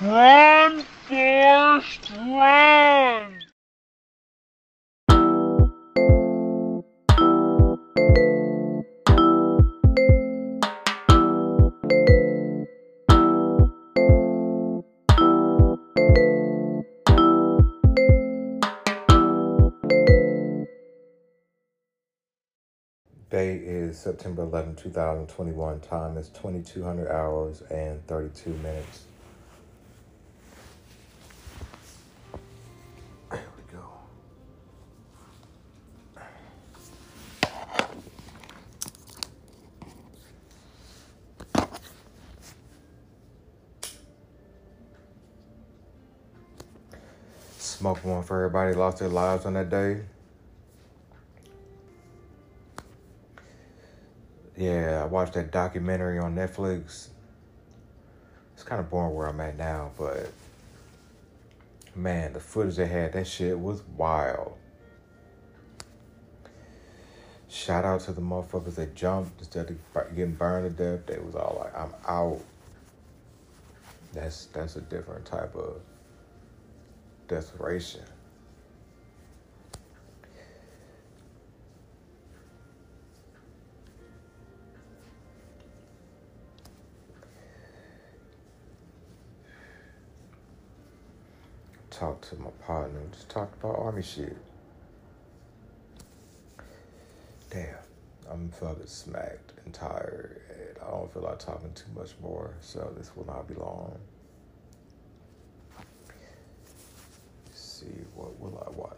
Run, Forrest, run! Day is September 11, 2021. Time is 2200 hours and 32 minutes. Smoke one for everybody lost their lives on that day. Yeah, I watched that documentary on Netflix. It's kind of boring where I'm at now, but man, the footage they had, that shit was wild. Shout out to the motherfuckers that jumped instead of getting burned to death. They was all like, "I'm out." That's that's a different type of desperation. Talked to my partner, just talked about army shit. Damn, I'm fucking smacked and tired, and I don't feel like talking too much more, so this will not be long.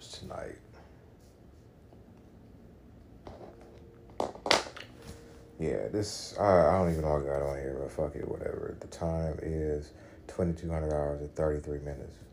Tonight? Yeah, this, I, I don't even know what I got on here, but fuck it, whatever. The time is 2200 hours and 33 minutes.